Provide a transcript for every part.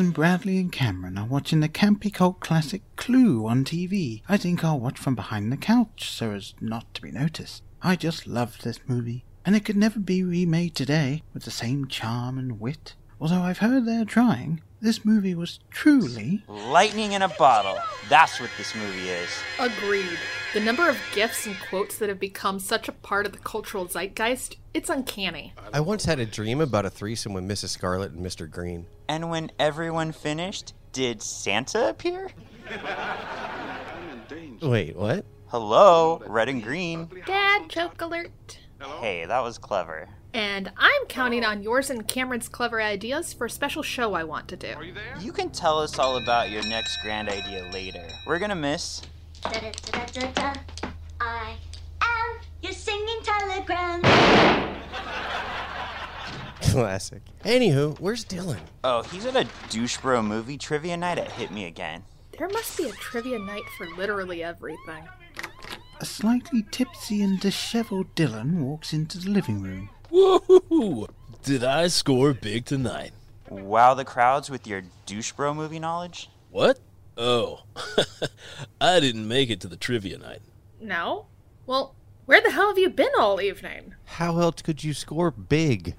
Halverson, Bradley, and Cameron are watching the campy cult classic Clue on TV. I think I'll watch from behind the couch so as not to be noticed. I just love this movie, and it could never be remade today with the same charm and wit. Although I've heard they're trying, this movie was truly. Lightning in a bottle. That's what this movie is. Agreed. The number of gifs and quotes that have become such a part of the cultural zeitgeist, it's uncanny. I once had a dream about a threesome with Mrs. Scarlet and Mr. Green. And when everyone finished, did Santa appear? Wait, what? Hello, red and green. Dad, joke alert. Hey, that was clever. And I'm counting on yours and Cameron's clever ideas for a special show I want to do. You can tell us all about your next grand idea later. We're gonna miss. I am your singing telegram. Classic. Anywho, where's Dylan? Oh, he's at a douche bro movie trivia night at Hit Me Again. There must be a trivia night for literally everything. A slightly tipsy and disheveled Dylan walks into the living room. Woohoo! Did I score big tonight? Wow the crowds with your douche bro movie knowledge? What? Oh, I didn't make it to the trivia night. No? Well, where the hell have you been all evening? How else could you score big?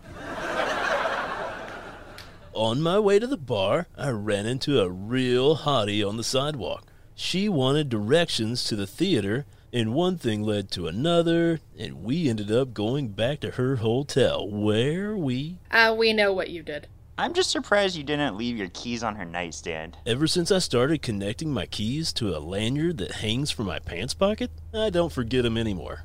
On my way to the bar, I ran into a real hottie on the sidewalk. She wanted directions to the theater, and one thing led to another, and we ended up going back to her hotel where we. Uh, we know what you did. I'm just surprised you didn't leave your keys on her nightstand. Ever since I started connecting my keys to a lanyard that hangs from my pants pocket, I don't forget them anymore.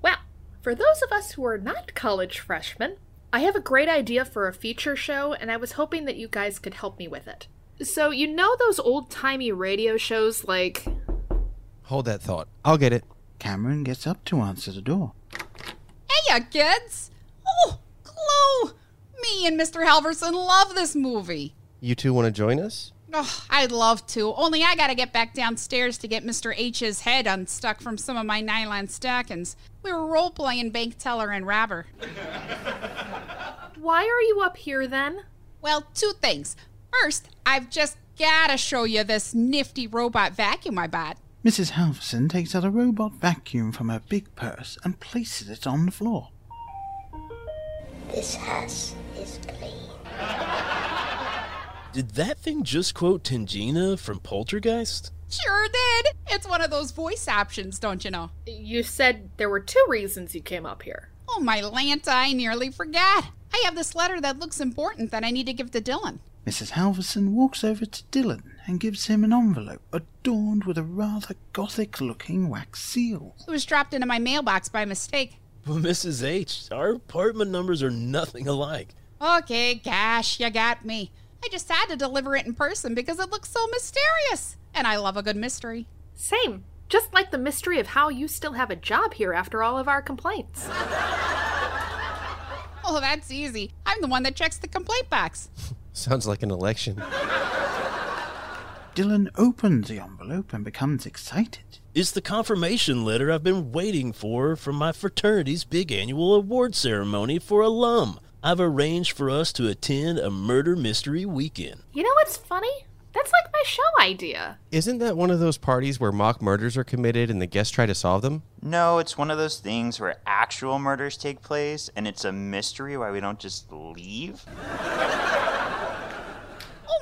Well, for those of us who are not college freshmen, I have a great idea for a feature show, and I was hoping that you guys could help me with it. So, you know those old timey radio shows like. Hold that thought. I'll get it. Cameron gets up to answer the door. Hey, ya kids! Oh, Clue! Me and Mr. Halverson love this movie. You two want to join us? Oh, I'd love to. Only I gotta get back downstairs to get Mr. H's head unstuck from some of my nylon stockings. We were role playing bank teller and robber. Why are you up here then? Well, two things. First, I've just gotta show you this nifty robot vacuum I bought. Mrs. Halverson takes out a robot vacuum from her big purse and places it on the floor. This house is clean. Did that thing just quote Tangina from Poltergeist? Sure did. It's one of those voice options, don't you know? You said there were two reasons you came up here. Oh, my Lanta, I nearly forgot. I have this letter that looks important that I need to give to Dylan. Mrs. Halverson walks over to Dylan and gives him an envelope adorned with a rather gothic looking wax seal. It was dropped into my mailbox by mistake. But Mrs. H, our apartment numbers are nothing alike. Okay, gosh, you got me. I just had to deliver it in person because it looks so mysterious. And I love a good mystery. Same. Just like the mystery of how you still have a job here after all of our complaints. Oh, that's easy. I'm the one that checks the complaint box. Sounds like an election. Dylan opens the envelope and becomes excited. It's the confirmation letter I've been waiting for from my fraternity's big annual award ceremony for alum. I've arranged for us to attend a murder mystery weekend. You know what's funny? That's like my show idea. Isn't that one of those parties where mock murders are committed and the guests try to solve them? No, it's one of those things where actual murders take place and it's a mystery why we don't just leave.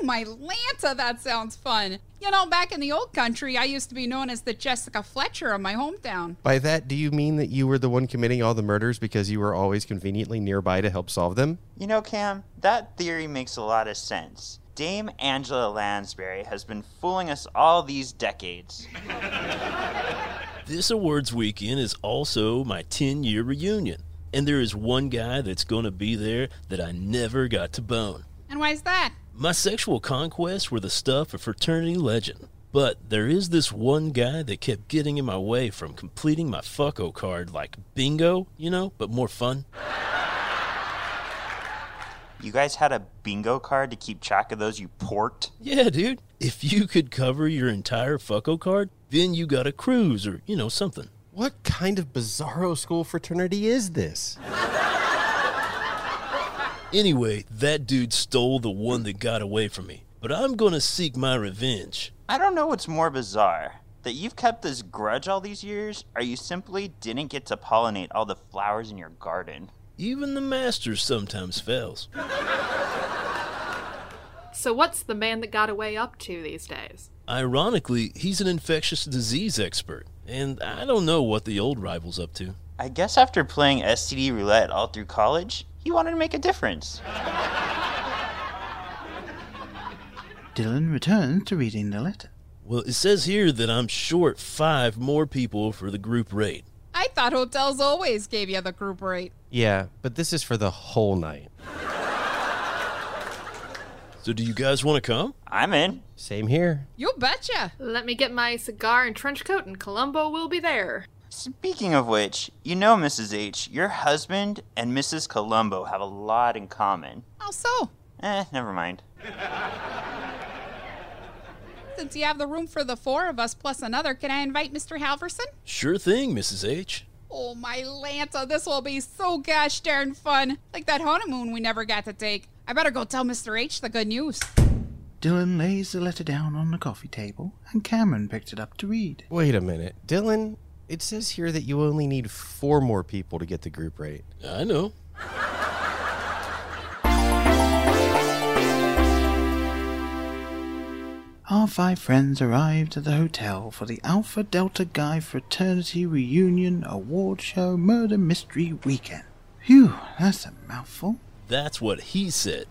Oh, my Lanta, that sounds fun. You know, back in the old country, I used to be known as the Jessica Fletcher of my hometown. By that, do you mean that you were the one committing all the murders because you were always conveniently nearby to help solve them? You know, Cam, that theory makes a lot of sense. Dame Angela Lansbury has been fooling us all these decades. This awards weekend is also my 10 year reunion, and there is one guy that's going to be there that I never got to bone. And why is that? My sexual conquests were the stuff of fraternity legend. But there is this one guy that kept getting in my way from completing my fucko card like bingo, you know, but more fun. You guys had a bingo card to keep track of those you porked? Yeah, dude. If you could cover your entire fucko card, then you got a cruise or, you know, something. What kind of bizarro school fraternity is this? Anyway, that dude stole the one that got away from me. But I'm gonna seek my revenge. I don't know what's more bizarre. That you've kept this grudge all these years, or you simply didn't get to pollinate all the flowers in your garden. Even the master sometimes fails. So, what's the man that got away up to these days? Ironically, he's an infectious disease expert, and I don't know what the old rival's up to. I guess after playing STD roulette all through college, he wanted to make a difference. Dylan returns to reading the letter. Well, it says here that I'm short five more people for the group rate. I thought hotels always gave you the group rate. Yeah, but this is for the whole night. So, do you guys want to come? I'm in. Same here. You betcha. Let me get my cigar and trench coat, and Columbo will be there. Speaking of which, you know, Mrs. H, your husband and Mrs. Columbo have a lot in common. How so? Eh, never mind. Since you have the room for the four of us plus another, can I invite Mr. Halverson? Sure thing, Mrs. H. Oh, my Lanta, this will be so gosh darn fun. Like that honeymoon we never got to take. I better go tell Mr. H the good news. Dylan lays the letter down on the coffee table, and Cameron picked it up to read. Wait a minute. Dylan, it says here that you only need four more people to get the group rate. I know. Our five friends arrived at the hotel for the Alpha Delta Guy Fraternity Reunion Award Show Murder Mystery Weekend. Phew, that's a mouthful. That's what he said.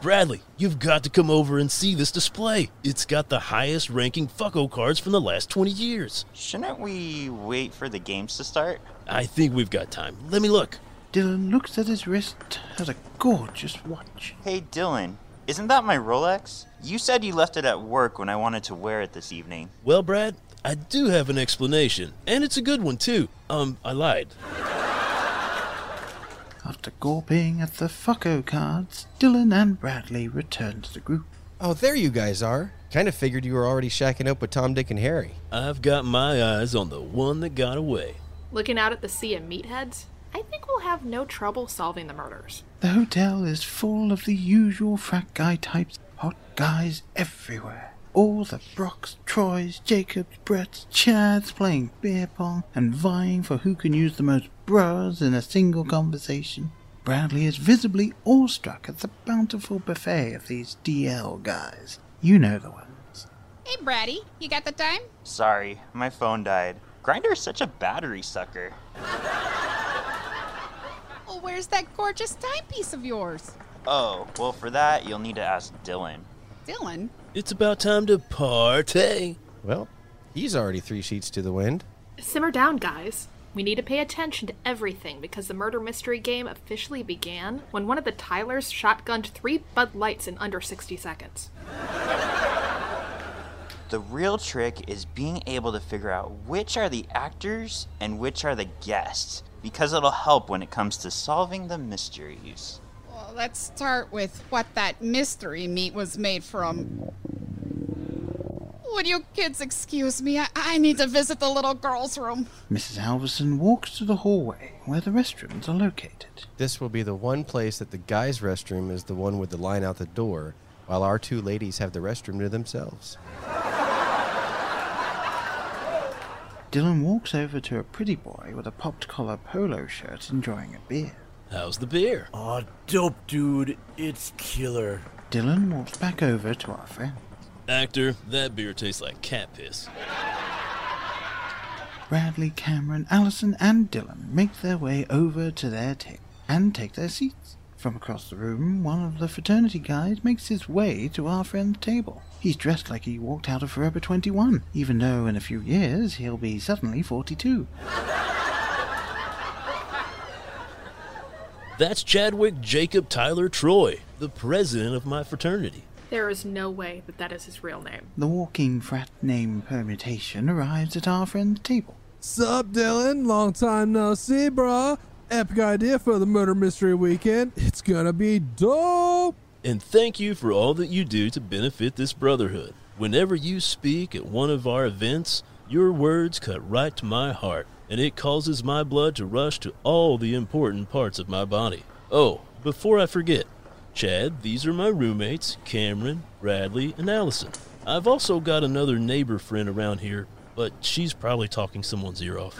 Bradley, you've got to come over and see this display. It's got the highest ranking fucko cards from the last 20 years. Shouldn't we wait for the games to start? I think we've got time. Let me look. Dylan looks at his wrist at a gorgeous watch. Hey, Dylan, isn't that my Rolex? You said you left it at work when I wanted to wear it this evening. Well, Brad, I do have an explanation, and it's a good one, too. Um, I lied. After gawping at the fucko cards, Dylan and Bradley return to the group. Oh, there you guys are. Kind of figured you were already shacking up with Tom, Dick, and Harry. I've got my eyes on the one that got away. Looking out at the sea of meatheads, I think we'll have no trouble solving the murders. The hotel is full of the usual frat guy types, hot guys everywhere. All the Brocks, Troys, Jacobs, Bretts, Chads playing beer pong and vying for who can use the most bras in a single conversation. Bradley is visibly awestruck at the bountiful buffet of these DL guys. You know the ones. Hey, Braddy, you got the time? Sorry, my phone died. Grindr's such a battery sucker. Well, where's that gorgeous timepiece of yours? Oh, well, for that, you'll need to ask Dylan. Dylan? It's about time to party. Well, he's already three sheets to the wind. Simmer down, guys. We need to pay attention to everything because the murder mystery game officially began when one of the Tylers shotgunned three Bud Lights in under 60 seconds. The real trick is being able to figure out which are the actors and which are the guests, because it'll help when it comes to solving the mysteries. Well, let's start with what that mystery meat was made from. Would you kids excuse me? I, I need to visit the little girl's room. Mrs. Halverson walks to the hallway where the restrooms are located. This will be the one place that the guys' restroom is the one with the line out the door, while our two ladies have the restroom to themselves. Dylan walks over to a pretty boy with a popped collar polo shirt enjoying a beer. How's the beer? Aw, dope, dude. It's killer. Dylan walks back over to our friend. Actor, that beer tastes like cat piss. Bradley, Cameron, Allison, and Dylan make their way over to their table and take their seats. From across the room, one of the fraternity guys makes his way to our friend's table. He's dressed like he walked out of Forever 21, even though in a few years he'll be suddenly 42. That's Chadwick Jacob Tyler Troy, the president of my fraternity. There is no way that that is his real name. The walking frat name permutation arrives at our friend's table. Sup, Dylan? Long time no see, brah. Epic idea for the murder mystery weekend. It's gonna be dope. And thank you for all that you do to benefit this brotherhood. Whenever you speak at one of our events, your words cut right to my heart, and it causes my blood to rush to all the important parts of my body. Oh, before I forget, Chad, these are my roommates Cameron, Bradley, and Allison. I've also got another neighbor friend around here, but she's probably talking someone's ear off.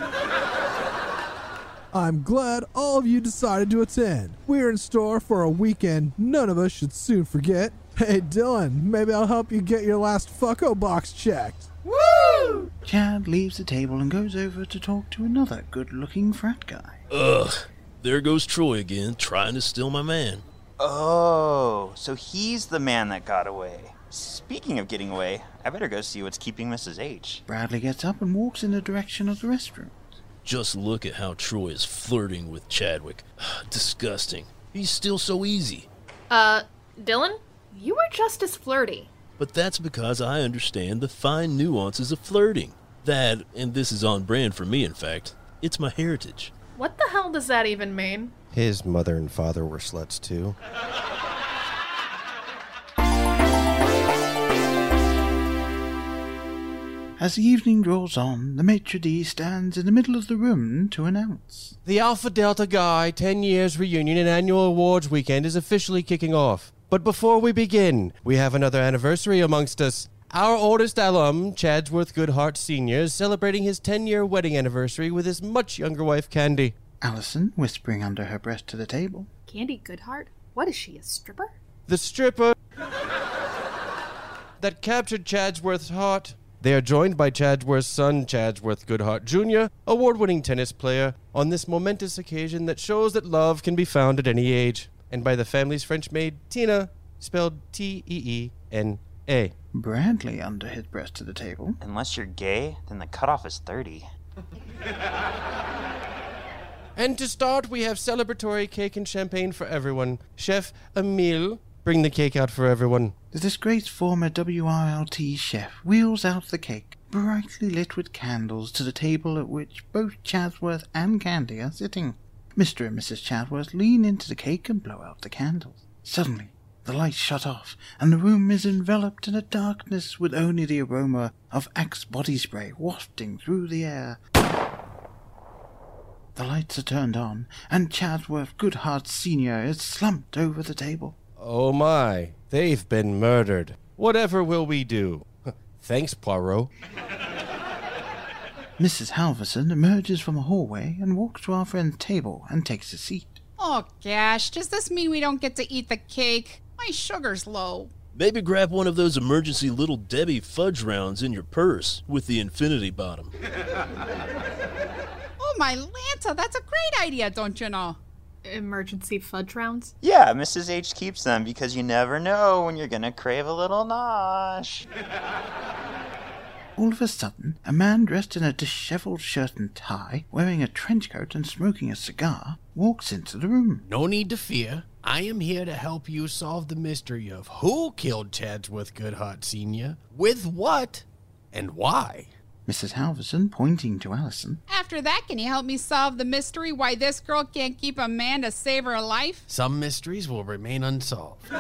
I'm glad all of you decided to attend. We're in store for a weekend none of us should soon forget. Hey Dylan, maybe I'll help you get your last fucko box checked. Woo! Chad leaves the table and goes over to talk to another good looking frat guy. Ugh, there goes Troy again, trying to steal my man. Oh, so he's the man that got away. Speaking of getting away, I better go see what's keeping Mrs. H. Bradley gets up and walks in the direction of the restroom. Just look at how Troy is flirting with Chadwick. Disgusting. He's still so easy. Uh, Dylan, you were just as flirty. But that's because I understand the fine nuances of flirting. That, and this is on brand for me, in fact, it's my heritage. What the hell does that even mean? His mother and father were sluts too. As the evening draws on, the maitre d' stands in the middle of the room to announce. The Alpha Delta Guy 10 Years Reunion and Annual Awards Weekend is officially kicking off. But before we begin, we have another anniversary amongst us. Our oldest alum, Chadsworth Goodhart Sr., is celebrating his 10 year wedding anniversary with his much younger wife, Candy. Allison, whispering under her breath to the table. Candy Goodhart? What is she, a stripper? The stripper that captured Chadsworth's heart. They are joined by Chadsworth's son, Chadsworth Goodhart Jr., award winning tennis player, on this momentous occasion that shows that love can be found at any age, and by the family's French maid, Tina, spelled T E E N A. Bradley, under his breath to the table. Unless you're gay, then the cutoff is 30. And to start, we have celebratory cake and champagne for everyone. Chef Emile, bring the cake out for everyone. The disgraced former WRLT chef wheels out the cake, brightly lit with candles, to the table at which both Chadsworth and Candy are sitting. Mr. and Mrs. Chadsworth lean into the cake and blow out the candles. Suddenly, the lights shut off, and the room is enveloped in a darkness with only the aroma of Axe body spray wafting through the air. The lights are turned on, and Chadsworth Goodhart Sr. is slumped over the table. Oh my, they've been murdered. Whatever will we do? Thanks, Poirot. Mrs. Halverson emerges from a hallway and walks to our friend's table and takes a seat. Oh gosh, does this mean we don't get to eat the cake? My sugar's low. Maybe grab one of those emergency little Debbie fudge rounds in your purse with the infinity bottom. My Lanta, that's a great idea, don't you know? Emergency fudge rounds? Yeah, Mrs. H keeps them because you never know when you're gonna crave a little nosh. All of a sudden, a man dressed in a disheveled shirt and tie, wearing a trench coat and smoking a cigar, walks into the room. No need to fear. I am here to help you solve the mystery of who killed Chadsworth Goodhart Sr., with what, and why. Mrs. Halverson, pointing to Allison, After that, can you help me solve the mystery why this girl can't keep a man to save her life? Some mysteries will remain unsolved.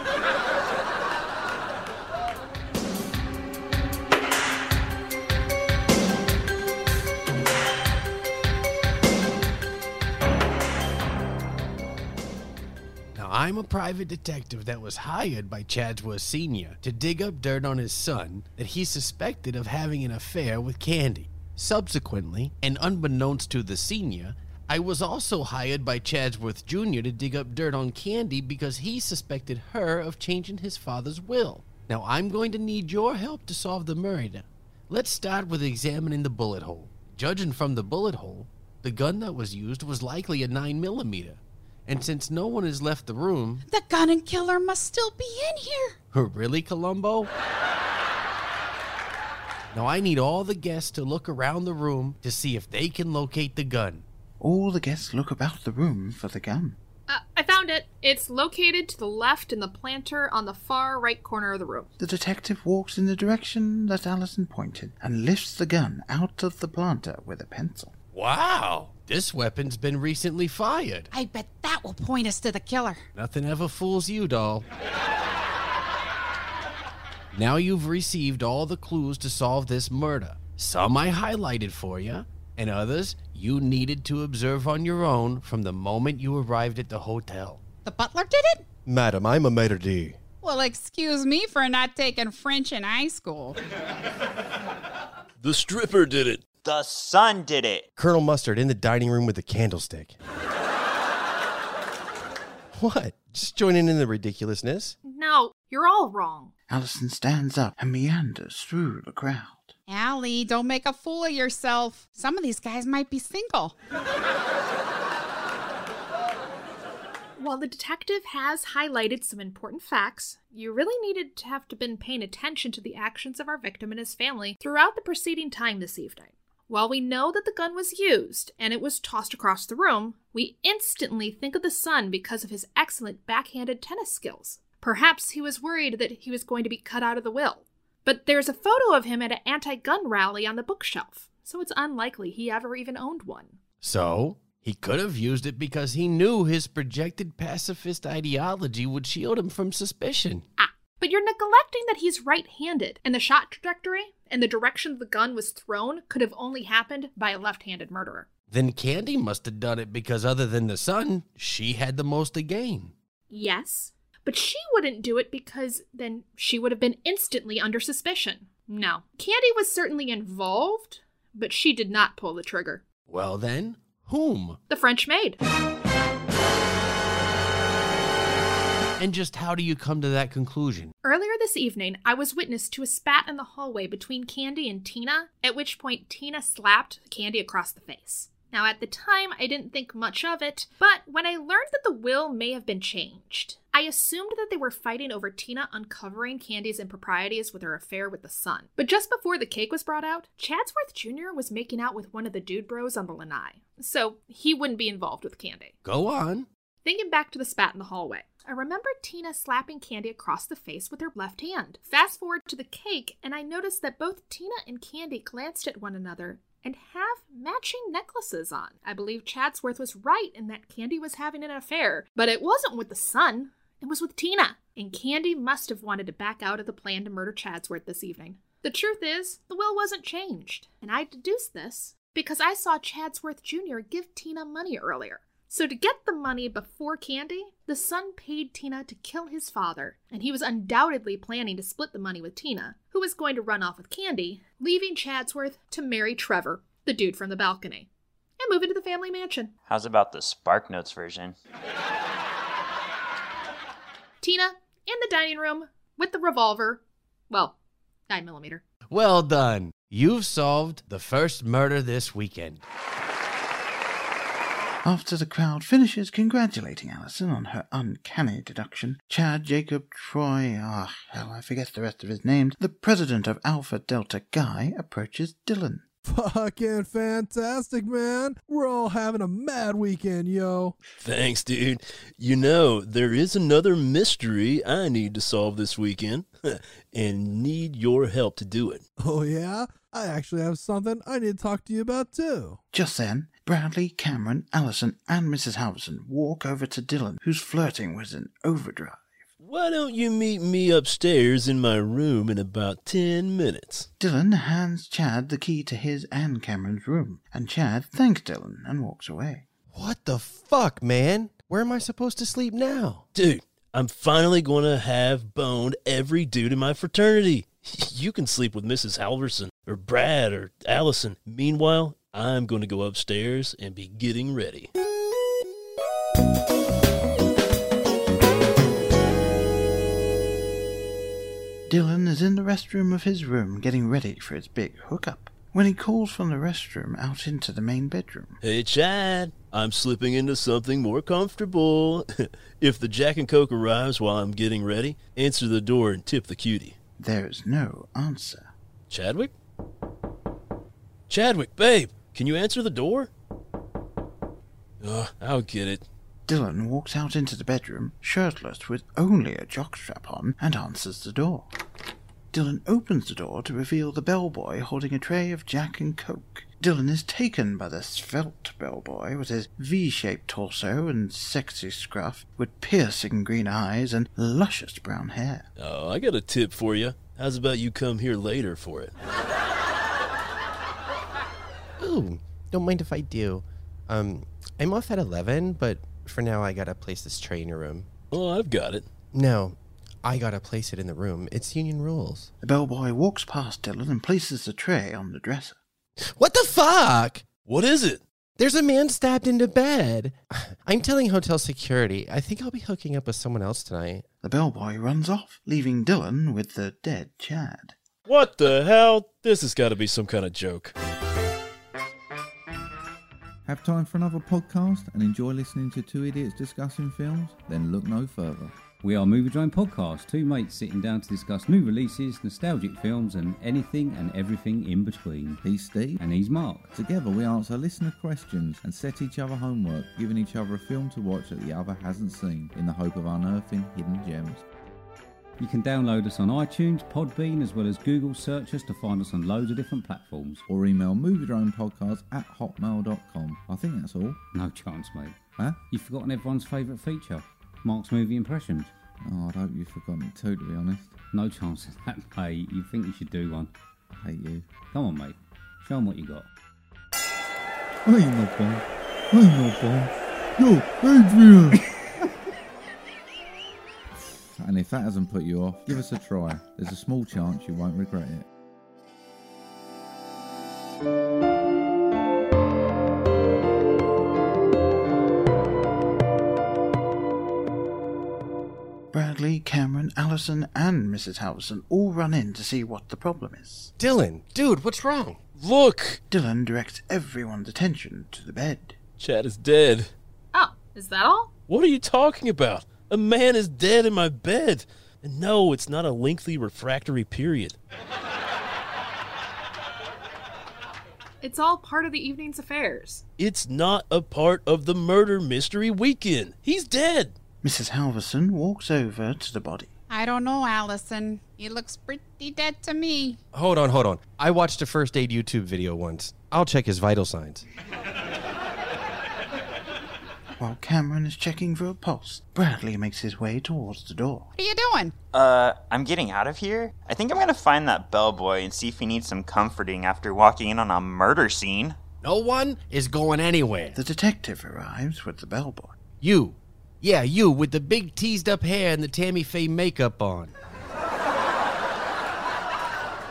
I'm a private detective that was hired by Chadsworth Sr. to dig up dirt on his son that he suspected of having an affair with Candy. Subsequently, and unbeknownst to the senior, I was also hired by Chadsworth Jr. to dig up dirt on Candy because he suspected her of changing his father's will. Now, I'm going to need your help to solve the murder. Let's start with examining the bullet hole. Judging from the bullet hole, the gun that was used was likely a 9mm. And since no one has left the room, The gun and killer must still be in here. really, Columbo? Now I need all the guests to look around the room to see if they can locate the gun. all the guests look about the room for the gun. Uh, I found it. It's located to the left in the planter on the far right corner of the room. The detective walks in the direction that Allison pointed and lifts the gun out of the planter with a pencil. Wow, this weapon's been recently fired. I bet that will point us to the killer. Nothing ever fools you, doll. Now you've received all the clues to solve this murder. Some I highlighted for you, and others you needed to observe on your own from the moment you arrived at the hotel. The butler did it? Madam, I'm a maitre d'. Well, excuse me for not taking French in high school. The stripper did it. The sun did it. Colonel Mustard in the dining room with a candlestick. what? Just joining in the ridiculousness? No, you're all wrong. Allison stands up and meanders through the crowd. Allie, don't make a fool of yourself. Some of these guys might be single. While the detective has highlighted some important facts, you really needed to have to been paying attention to the actions of our victim and his family throughout the preceding time this evening. While we know that the gun was used and it was tossed across the room, we instantly think of the son because of his excellent backhanded tennis skills. Perhaps he was worried that he was going to be cut out of the will. But there's a photo of him at an anti gun rally on the bookshelf, so it's unlikely he ever even owned one. So, he could have used it because he knew his projected pacifist ideology would shield him from suspicion. Ah, but you're neglecting that he's right handed, and the shot trajectory and the direction the gun was thrown could have only happened by a left handed murderer. Then Candy must have done it because, other than the son, she had the most to gain. Yes, but she wouldn't do it because then she would have been instantly under suspicion. No. Candy was certainly involved, but she did not pull the trigger. Well, then, whom? The French maid. And just how do you come to that conclusion? Earlier this evening, I was witness to a spat in the hallway between Candy and Tina, at which point Tina slapped Candy across the face. Now, at the time, I didn't think much of it, but when I learned that the will may have been changed, I assumed that they were fighting over Tina uncovering Candy's improprieties with her affair with the son. But just before the cake was brought out, Chadsworth Jr. was making out with one of the dude bros on the lanai, so he wouldn't be involved with Candy. Go on. Thinking back to the spat in the hallway, I remember Tina slapping Candy across the face with her left hand. Fast forward to the cake, and I noticed that both Tina and Candy glanced at one another and have matching necklaces on. I believe Chadsworth was right in that Candy was having an affair, but it wasn't with the son, it was with Tina. And Candy must have wanted to back out of the plan to murder Chadsworth this evening. The truth is, the will wasn't changed, and I deduced this because I saw Chadsworth Jr. give Tina money earlier. So, to get the money before Candy, the son paid Tina to kill his father, and he was undoubtedly planning to split the money with Tina, who was going to run off with Candy, leaving Chadsworth to marry Trevor, the dude from the balcony, and move into the family mansion. How's about the Spark Notes version? Tina in the dining room with the revolver. Well, 9mm. Well done. You've solved the first murder this weekend. After the crowd finishes congratulating Allison on her uncanny deduction, Chad Jacob Troy, ah, hell, I forget the rest of his names, the president of Alpha Delta Guy, approaches Dylan. Fucking fantastic, man. We're all having a mad weekend, yo. Thanks, dude. You know, there is another mystery I need to solve this weekend and need your help to do it. Oh, yeah? I actually have something I need to talk to you about, too. Just then, Bradley, Cameron, Allison, and Mrs. Halverson walk over to Dylan, who's flirting with an overdrive. Why don't you meet me upstairs in my room in about ten minutes? Dylan hands Chad the key to his and Cameron's room, and Chad thanks Dylan and walks away. What the fuck, man? Where am I supposed to sleep now? Dude, I'm finally going to have boned every dude in my fraternity. You can sleep with Mrs. Halverson or Brad or Allison. Meanwhile, I'm going to go upstairs and be getting ready. Dylan is in the restroom of his room getting ready for his big hookup when he calls from the restroom out into the main bedroom. Hey, Chad, I'm slipping into something more comfortable. if the Jack and Coke arrives while I'm getting ready, answer the door and tip the cutie. There is no answer. Chadwick? Chadwick, babe, can you answer the door? Oh, I'll get it. Dylan walks out into the bedroom, shirtless with only a jockstrap on, and answers the door. Dylan opens the door to reveal the bellboy holding a tray of Jack and Coke. Dylan is taken by the svelte bellboy with his V-shaped torso and sexy scruff, with piercing green eyes and luscious brown hair. Oh, I got a tip for you. How's about you come here later for it? Ooh, don't mind if I do. Um, I'm off at 11, but for now I gotta place this tray in your room. Oh, I've got it. No, I gotta place it in the room. It's union rules. The bellboy walks past Dylan and places the tray on the dresser. What the fuck? What is it? There's a man stabbed into bed. I'm telling hotel security. I think I'll be hooking up with someone else tonight. The bellboy runs off, leaving Dylan with the dead Chad. What the hell? This has got to be some kind of joke. Have time for another podcast and enjoy listening to two idiots discussing films? Then look no further. We are Movie Drone Podcast, two mates sitting down to discuss new releases, nostalgic films, and anything and everything in between. He's Steve. And he's Mark. Together we answer listener questions and set each other homework, giving each other a film to watch that the other hasn't seen, in the hope of unearthing hidden gems. You can download us on iTunes, Podbean, as well as Google search us to find us on loads of different platforms. Or email moviedronepodcast at hotmail.com. I think that's all. No chance, mate. Huh? You've forgotten everyone's favourite feature Mark's movie impressions. Oh, I'd hope you've forgotten it too, to be honest. No chance of that, mate. You think you should do one. I hate you. Come on, mate. Show 'em what you got. I ain't no bomb. I ain't no bomb. Yo, Adrian! and if that hasn't put you off, give us a try. There's a small chance you won't regret it. Allison, and Mrs. Halverson all run in to see what the problem is. Dylan, dude, what's wrong? Look! Dylan directs everyone's attention to the bed. Chad is dead. Oh, is that all? What are you talking about? A man is dead in my bed. And no, it's not a lengthy refractory period. It's all part of the evening's affairs. It's not a part of the murder mystery weekend. He's dead. Mrs. Halverson walks over to the body. I don't know, Allison. He looks pretty dead to me. Hold on, hold on. I watched a first aid YouTube video once. I'll check his vital signs. While Cameron is checking for a pulse, Bradley makes his way towards the door. What are you doing? Uh, I'm getting out of here. I think I'm gonna find that bellboy and see if he needs some comforting after walking in on a murder scene. No one is going anywhere. The detective arrives with the bellboy. You. Yeah, you with the big teased up hair and the Tammy Faye makeup on.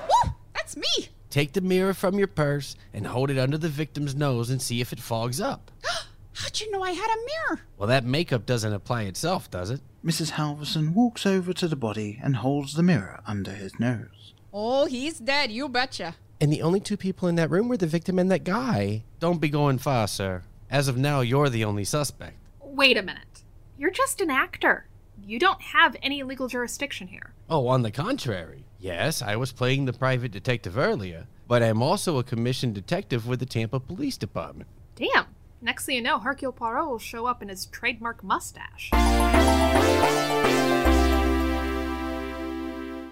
Woo! That's me! Take the mirror from your purse and hold it under the victim's nose and see if it fogs up. How'd you know I had a mirror? Well, that makeup doesn't apply itself, does it? Mrs. Halverson walks over to the body and holds the mirror under his nose. Oh, he's dead, you betcha. And the only two people in that room were the victim and that guy. Don't be going far, sir. As of now, you're the only suspect. Wait a minute. You're just an actor. You don't have any legal jurisdiction here. Oh, on the contrary. Yes, I was playing the private detective earlier, but I'm also a commissioned detective with the Tampa Police Department. Damn. Next thing you know, Hercule Poirot will show up in his trademark mustache.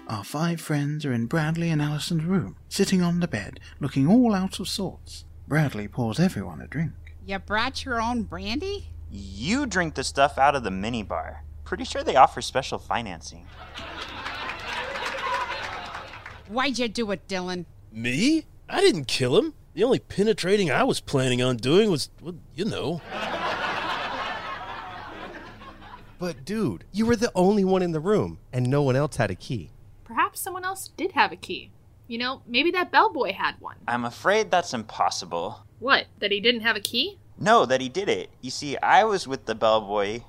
Our five friends are in Bradley and Allison's room, sitting on the bed, looking all out of sorts. Bradley pours everyone a drink. You brought your own brandy? You drink the stuff out of the minibar. Pretty sure they offer special financing. Why'd you do it, Dylan? Me? I didn't kill him. The only penetrating I was planning on doing was, well, you know. But, dude, you were the only one in the room, and no one else had a key. Perhaps someone else did have a key. You know, maybe that bellboy had one. I'm afraid that's impossible. What? That he didn't have a key? No, that he did it. You see, I was with the bellboy,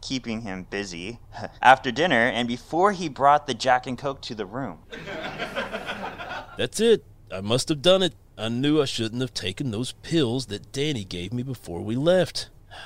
keeping him busy, after dinner and before he brought the Jack and Coke to the room. That's it. I must have done it. I knew I shouldn't have taken those pills that Danny gave me before we left.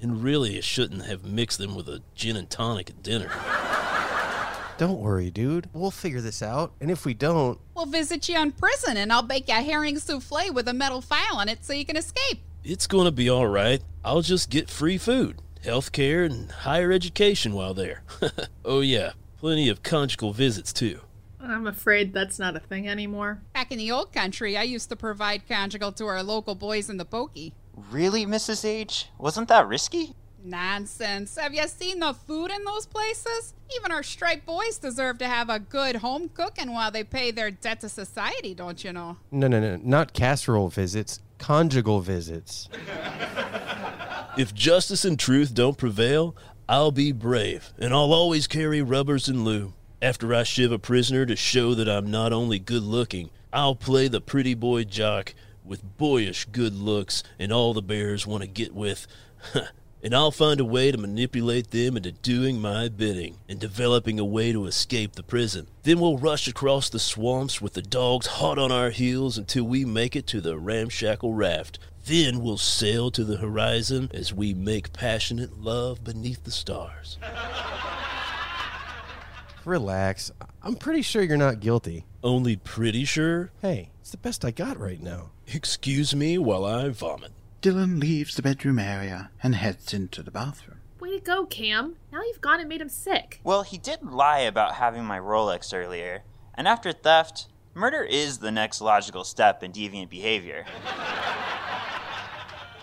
And really, I shouldn't have mixed them with a gin and tonic at dinner. Don't worry, dude. We'll figure this out. And if we don't, We'll visit you in prison and I'll bake you a herring souffle with a metal file on it so you can escape. It's going to be all right. I'll just get free food, health care, and higher education while there. oh, yeah, plenty of conjugal visits, too. I'm afraid that's not a thing anymore. Back in the old country, I used to provide conjugal to our local boys in the pokey. Really, Mrs. H? Wasn't that risky? Nonsense. Have you seen the food in those places? Even our striped boys deserve to have a good home cooking while they pay their debt to society, don't you know? No, no, no, not casserole visits, conjugal visits. If justice and truth don't prevail, I'll be brave, and I'll always carry rubbers and lube. After I shiv a prisoner to show that I'm not only good looking, I'll play the pretty boy jock with boyish good looks and all the bears want to get with. and I'll find a way to manipulate them into doing my bidding and developing a way to escape the prison. Then we'll rush across the swamps with the dogs hot on our heels until we make it to the ramshackle raft. Then we'll sail to the horizon as we make passionate love beneath the stars. Relax. I'm pretty sure you're not guilty. Only pretty sure? Hey, it's the best I got right now. Excuse me while I vomit. Dylan leaves the bedroom area and heads into the bathroom. Way to go, Cam. Now you've gone and made him sick. Well, he did lie about having my Rolex earlier, and after theft, murder is the next logical step in deviant behavior.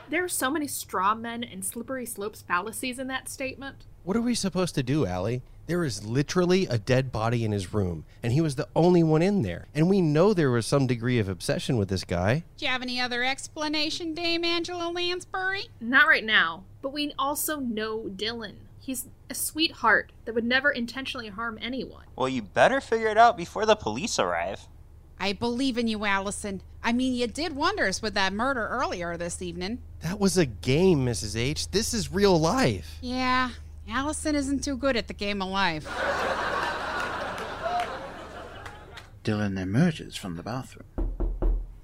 There are so many straw men and slippery slopes fallacies in that statement. What are we supposed to do, Allie? There is literally a dead body in his room, and he was the only one in there. And we know there was some degree of obsession with this guy. Do you have any other explanation, Dame Angela Lansbury? Not right now, but we also know Dylan. He's a sweetheart that would never intentionally harm anyone. Well, you better figure it out before the police arrive. I believe in you, Allison. I mean, you did wonders with that murder earlier this evening. That was a game, Mrs. H. This is real life. Yeah, Allison isn't too good at the game of life. Dylan emerges from the bathroom.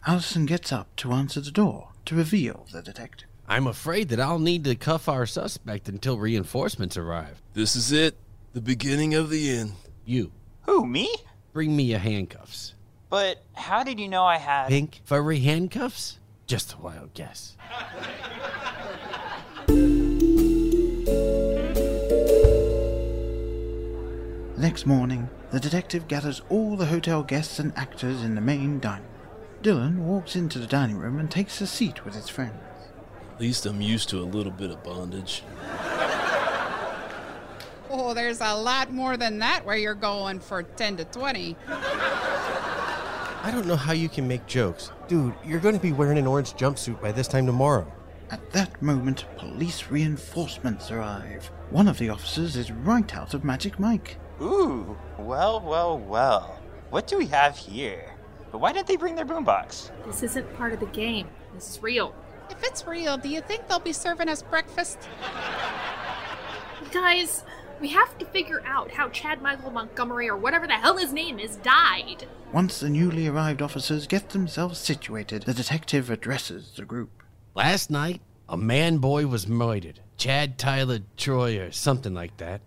Allison gets up to answer the door to reveal the detective. I'm afraid that I'll need to cuff our suspect until reinforcements arrive. This is it. The beginning of the end. You. Who, me? Bring me your handcuffs. But how did you know I had. Pink furry handcuffs? Just a wild guess. next morning, the detective gathers all the hotel guests and actors in the main dining room. Dylan walks into the dining room and takes a seat with his friends. At least I'm used to a little bit of bondage. Oh, there's a lot more than that where you're going for 10 to 20. I don't know how you can make jokes. Dude, you're going to be wearing an orange jumpsuit by this time tomorrow. At that moment, police reinforcements arrive. One of the officers is right out of Magic Mike. Ooh, well, well, well. What do we have here? But why didn't they bring their boombox? This isn't part of the game. This is real. If it's real, do you think they'll be serving us breakfast? Guys, we have to figure out how Chad Michael Montgomery, or whatever the hell his name is, died. Once the newly arrived officers get themselves situated, the detective addresses the group. Last night, a man boy was murdered. Chad Tyler Troy, or something like that.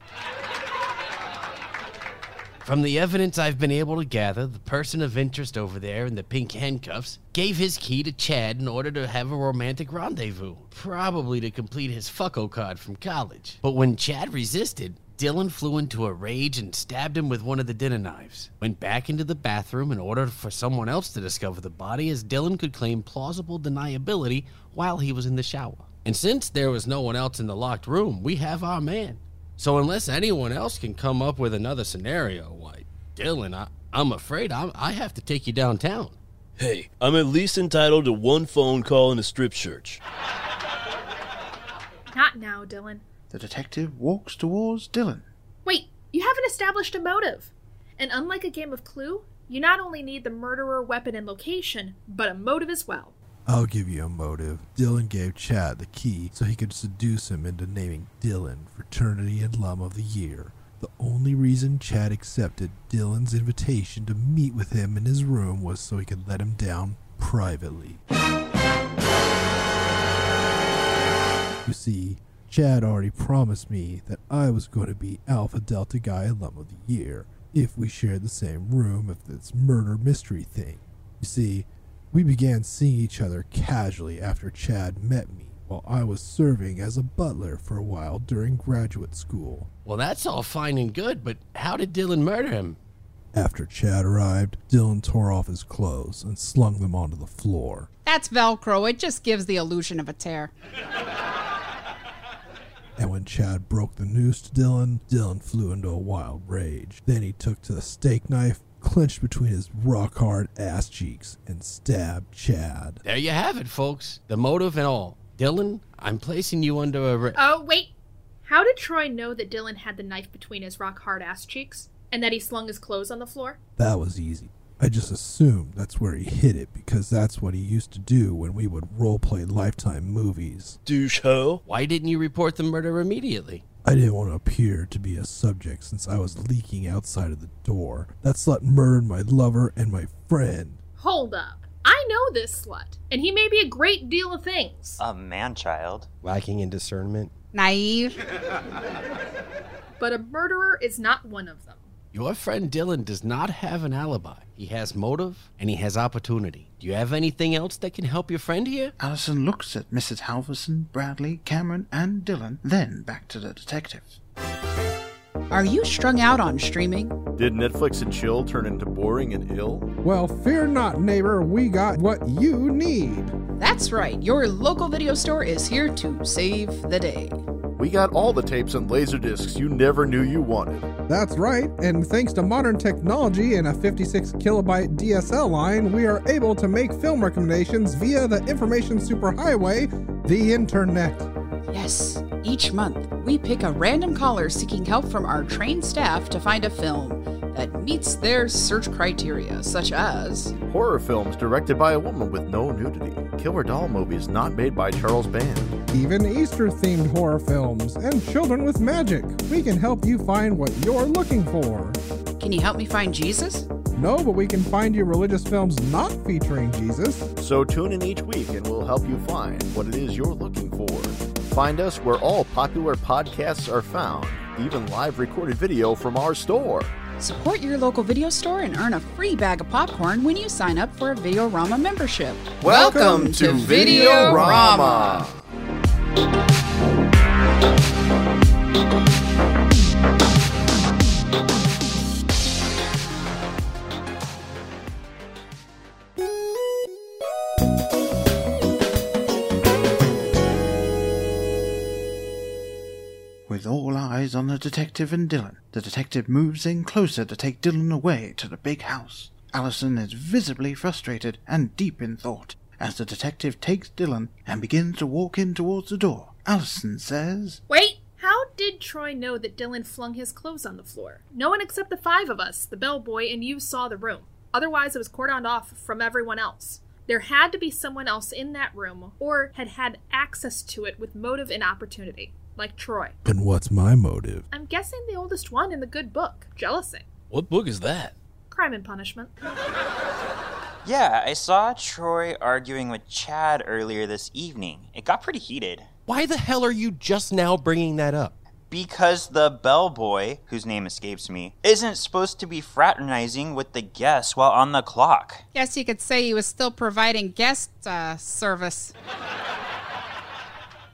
From the evidence I've been able to gather, the person of interest over there in the pink handcuffs gave his key to Chad in order to have a romantic rendezvous, probably to complete his fucko card from college. But when Chad resisted, Dylan flew into a rage and stabbed him with one of the dinner knives. Went back into the bathroom in order for someone else to discover the body, as Dylan could claim plausible deniability while he was in the shower. And since there was no one else in the locked room, we have our man. So unless anyone else can come up with another scenario, why, Dylan, I, I'm afraid I'm, I have to take you downtown. Hey, I'm at least entitled to one phone call in a strip search. Not now, Dylan. The detective walks towards Dylan. Wait, you haven't established a motive. And unlike a game of Clue, you not only need the murderer, weapon, and location, but a motive as well. I'll give you a motive. Dylan gave Chad the key so he could seduce him into naming Dylan Fraternity and Lum of the Year. The only reason Chad accepted Dylan's invitation to meet with him in his room was so he could let him down privately. You see, Chad already promised me that I was going to be Alpha Delta Guy Alum of the Year if we shared the same room of this murder mystery thing. You see, we began seeing each other casually after Chad met me while I was serving as a butler for a while during graduate school. Well, that's all fine and good, but how did Dylan murder him? After Chad arrived, Dylan tore off his clothes and slung them onto the floor. That's Velcro. It just gives the illusion of a tear. And when Chad broke the news to Dylan, Dylan flew into a wild rage. Then he took to the steak knife, clenched between his rock hard ass cheeks, and stabbed Chad. There you have it, folks. The motive and all. Dylan, I'm placing you under arrest. Oh, wait. How did Troy know that Dylan had the knife between his rock hard ass cheeks? And that he slung his clothes on the floor? That was easy. I just assumed that's where he hid it because that's what he used to do when we would roleplay Lifetime movies. Douche ho. Why didn't you report the murder immediately? I didn't want to appear to be a subject since I was leaking outside of the door. That slut murdered my lover and my friend. Hold up. I know this slut, and he may be a great deal of things. A man child. Lacking in discernment. Naive. But a murderer is not one of them. Your friend Dylan does not have an alibi. He has motive and he has opportunity. Do you have anything else that can help your friend here? Allison looks at Mrs. Halverson, Bradley, Cameron, and Dylan, then back to the detective. Are you strung out on streaming? Did Netflix and chill turn into boring and ill? Well, fear not, neighbor. We got what you need. That's right. Your local video store is here to save the day. We got all the tapes and laser discs you never knew you wanted. That's right, and thanks to modern technology and a 56 kilobyte DSL line, we are able to make film recommendations via the information superhighway, the internet. Yes, each month we pick a random caller seeking help from our trained staff to find a film that meets their search criteria, such as Horror films directed by a woman with no nudity. Killer doll movies not made by Charles Band. Even Easter themed horror films and children with magic. We can help you find what you're looking for. Can you help me find Jesus? No, but we can find you religious films not featuring Jesus. So tune in each week and we'll help you find what it is you're looking for. Find us where all popular podcasts are found, even live recorded video from our store. Support your local video store and earn a free bag of popcorn when you sign up for a Videorama membership. Welcome to Videorama. With eyes on the detective and Dylan, the detective moves in closer to take Dylan away to the big house. Allison is visibly frustrated and deep in thought as the detective takes Dylan and begins to walk in towards the door. Allison says, Wait! How did Troy know that Dylan flung his clothes on the floor? No one except the five of us, the bellboy, and you saw the room. Otherwise, it was cordoned off from everyone else. There had to be someone else in that room, or had had access to it with motive and opportunity, like Troy. And what's my motive? I'm guessing the oldest one in the good book, jealousy. What book is that? Crime and punishment. Yeah, I saw Troy arguing with Chad earlier this evening. It got pretty heated. Why the hell are you just now bringing that up? Because the bellboy, whose name escapes me, isn't supposed to be fraternizing with the guests while on the clock. Guess you could say he was still providing guest uh, service.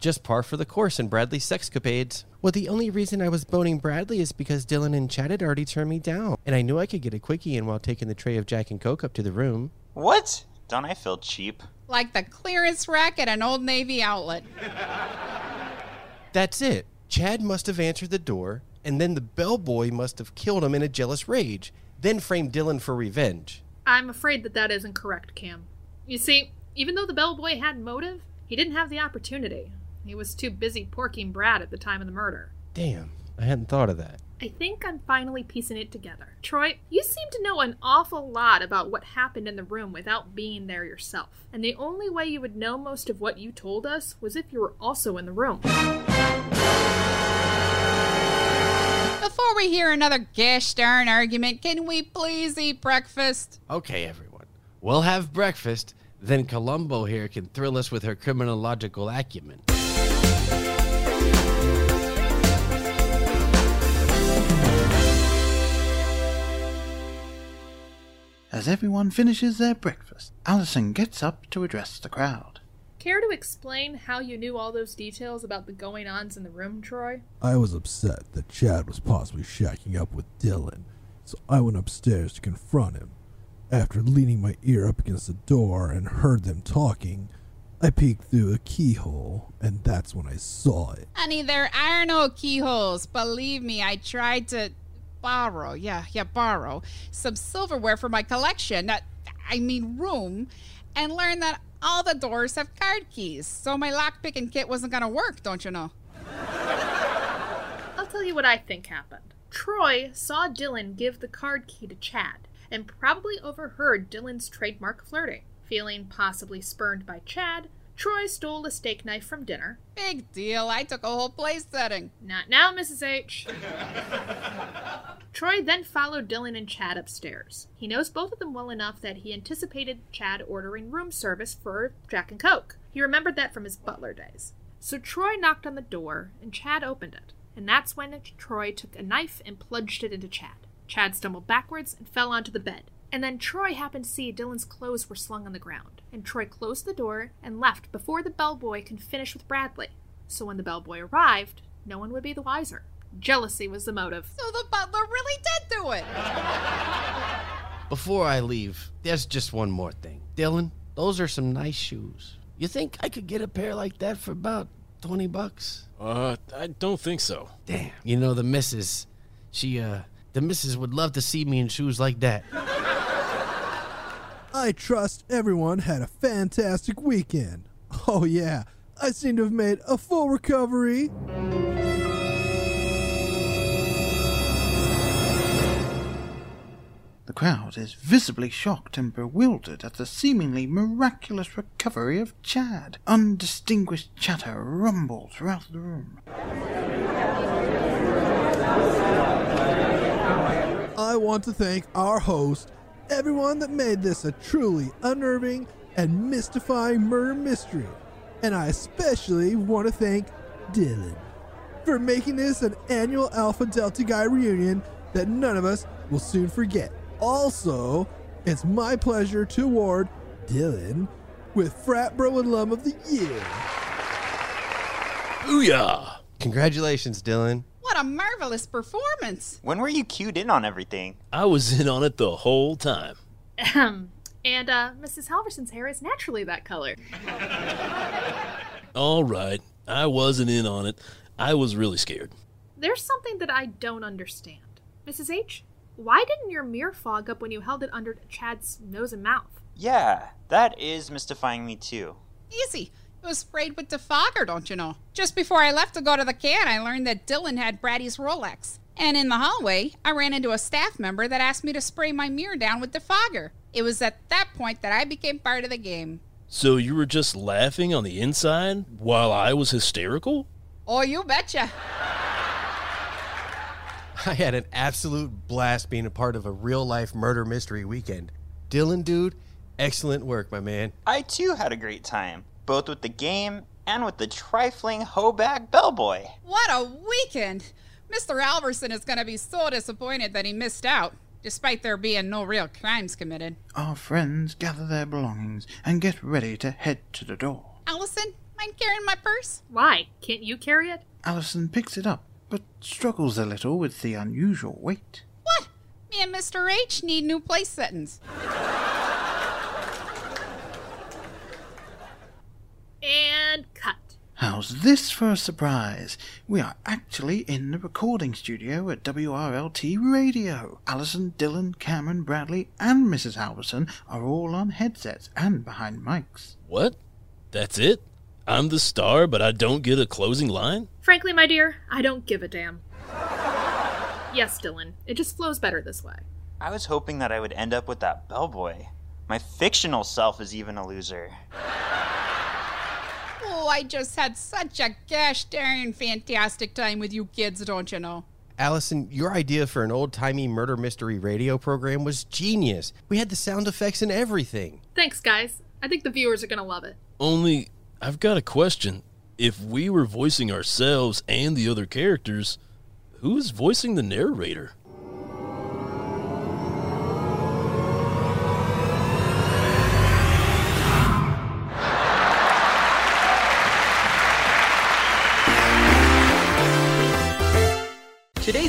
Just par for the course in Bradley's sexcapades. Well, the only reason I was boning Bradley is because Dylan and Chad had already turned me down, and I knew I could get a quickie in while taking the tray of Jack and Coke up to the room. What? Don't I feel cheap? Like the clearance rack at an old Navy outlet. That's it. Chad must have answered the door, and then the bellboy must have killed him in a jealous rage, then framed Dylan for revenge. I'm afraid that that isn't correct, Cam. You see, even though the bellboy had motive, he didn't have the opportunity. He was too busy porking Brad at the time of the murder. Damn, I hadn't thought of that. I think I'm finally piecing it together. Troy, you seem to know an awful lot about what happened in the room without being there yourself. And the only way you would know most of what you told us was if you were also in the room. Before we hear another gosh darn argument, can we please eat breakfast? Okay, everyone. We'll have breakfast, then Columbo here can thrill us with her criminological acumen. As everyone finishes their breakfast, Allison gets up to address the crowd. Care to explain how you knew all those details about the going ons in the room, Troy? I was upset that Chad was possibly shacking up with Dylan, so I went upstairs to confront him. After leaning my ear up against the door and heard them talking, I peeked through a keyhole, and that's when I saw it. Honey, there are no keyholes. Believe me, I tried to borrow, yeah, yeah, borrow some silverware for my collection. That, I mean, room, and learned that all the doors have card keys. So my lockpicking kit wasn't gonna work, don't you know? I'll tell you what I think happened. Troy saw Dylan give the card key to Chad and probably overheard Dylan's trademark flirting. Feeling possibly spurned by Chad, Troy stole a steak knife from dinner. Big deal. I took a whole place setting. Not now, Mrs. H. Troy then followed Dylan and Chad upstairs. He knows both of them well enough that he anticipated Chad ordering room service for Jack and Coke. He remembered that from his butler days. So Troy knocked on the door, and Chad opened it. And that's when Troy took a knife and plunged it into Chad. Chad stumbled backwards and fell onto the bed. And then Troy happened to see Dylan's clothes were slung on the ground, and Troy closed the door and left before the bellboy could finish with Bradley. So when the bellboy arrived, no one would be the wiser. Jealousy was the motive. So the butler really did do it. Before I leave, there's just one more thing. Dylan, those are some nice shoes. You think I could get a pair like that for about 20 bucks? Uh, I don't think so. Damn. You know, the missus, she, uh, the missus would love to see me in shoes like that. I trust everyone had a fantastic weekend. Oh, yeah, I seem to have made a full recovery. The crowd is visibly shocked and bewildered at the seemingly miraculous recovery of Chad. Undistinguished chatter rumbles throughout the room. I want to thank our host, everyone that made this a truly unnerving and mystifying murder mystery. And I especially want to thank Dylan for making this an annual Alpha Delta Guy reunion that none of us will soon forget. Also, it's my pleasure to award Dylan with Frat Bro and Alum of the Year. Booyah! Congratulations, Dylan. What a marvelous performance. When were you cued in on everything? I was in on it the whole time. Ahem. and uh, Mrs. Halverson's hair is naturally that color. All right, I wasn't in on it. I was really scared. There's something that I don't understand. Mrs. H, why didn't your mirror fog up when you held it under Chad's nose and mouth? Yeah, that is mystifying me too. Easy. It was sprayed with defogger, don't you know? Just before I left to go to the can, I learned that Dylan had Brady's Rolex. And in the hallway, I ran into a staff member that asked me to spray my mirror down with defogger. It was at that point that I became part of the game. So you were just laughing on the inside while I was hysterical? Oh, you betcha. I had an absolute blast being a part of a real life murder mystery weekend. Dylan, dude, excellent work, my man. I too had a great time, both with the game and with the trifling hoback bellboy. What a weekend! Mr. Halverson is going to be so disappointed that he missed out, despite there being no real crimes committed. Our friends gather their belongings and get ready to head to the door. Allison, mind carrying my purse? Why? Can't you carry it? Allison picks it up, but struggles a little with the unusual weight. What? Me and Mr. H need new place settings. And cut. How's this for a surprise? We are actually in the recording studio at WRLT Radio. Allison, Dylan, Cameron, Bradley, and Mrs. Halverson are all on headsets and behind mics. What? That's it? I'm the star, but I don't get a closing line? Frankly, my dear, I don't give a damn. yes, Dylan, it just flows better this way. I was hoping that I would end up with that bellboy. My fictional self is even a loser. Oh, I just had such a gosh darn fantastic time with you kids, don't you know? Allison, your idea for an old timey murder mystery radio program was genius. We had the sound effects and everything. Thanks, guys. I think the viewers are going to love it. Only, I've got a question. If we were voicing ourselves and the other characters, who's voicing the narrator?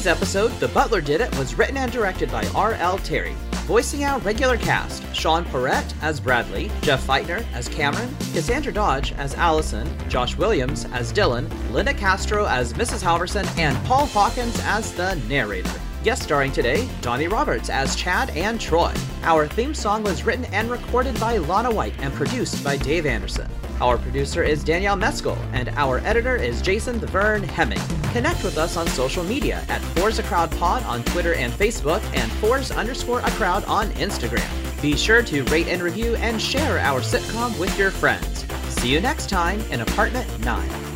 Today's episode, The Butler Did It, was written and directed by R.L. Terry. voicing our regular cast Sean Porrett as Bradley, Jeff Feitner as Cameron, Cassandra Dodge as Allison, Josh Williams as Dylan, Linda Castro as Mrs. Halverson, and Paul Hawkins as the narrator. Guest starring today, Donnie Roberts as Chad and Troy. Our theme song was written and recorded by Lana White and produced by Dave Anderson. Our producer is Danielle Meskel, and our editor is Jason Vern Hemming. Connect with us on social media at Forza Crowd Pod on Twitter and Facebook, and Forza underscore a crowd on Instagram. Be sure to rate and review and share our sitcom with your friends. See you next time in Apartment 9.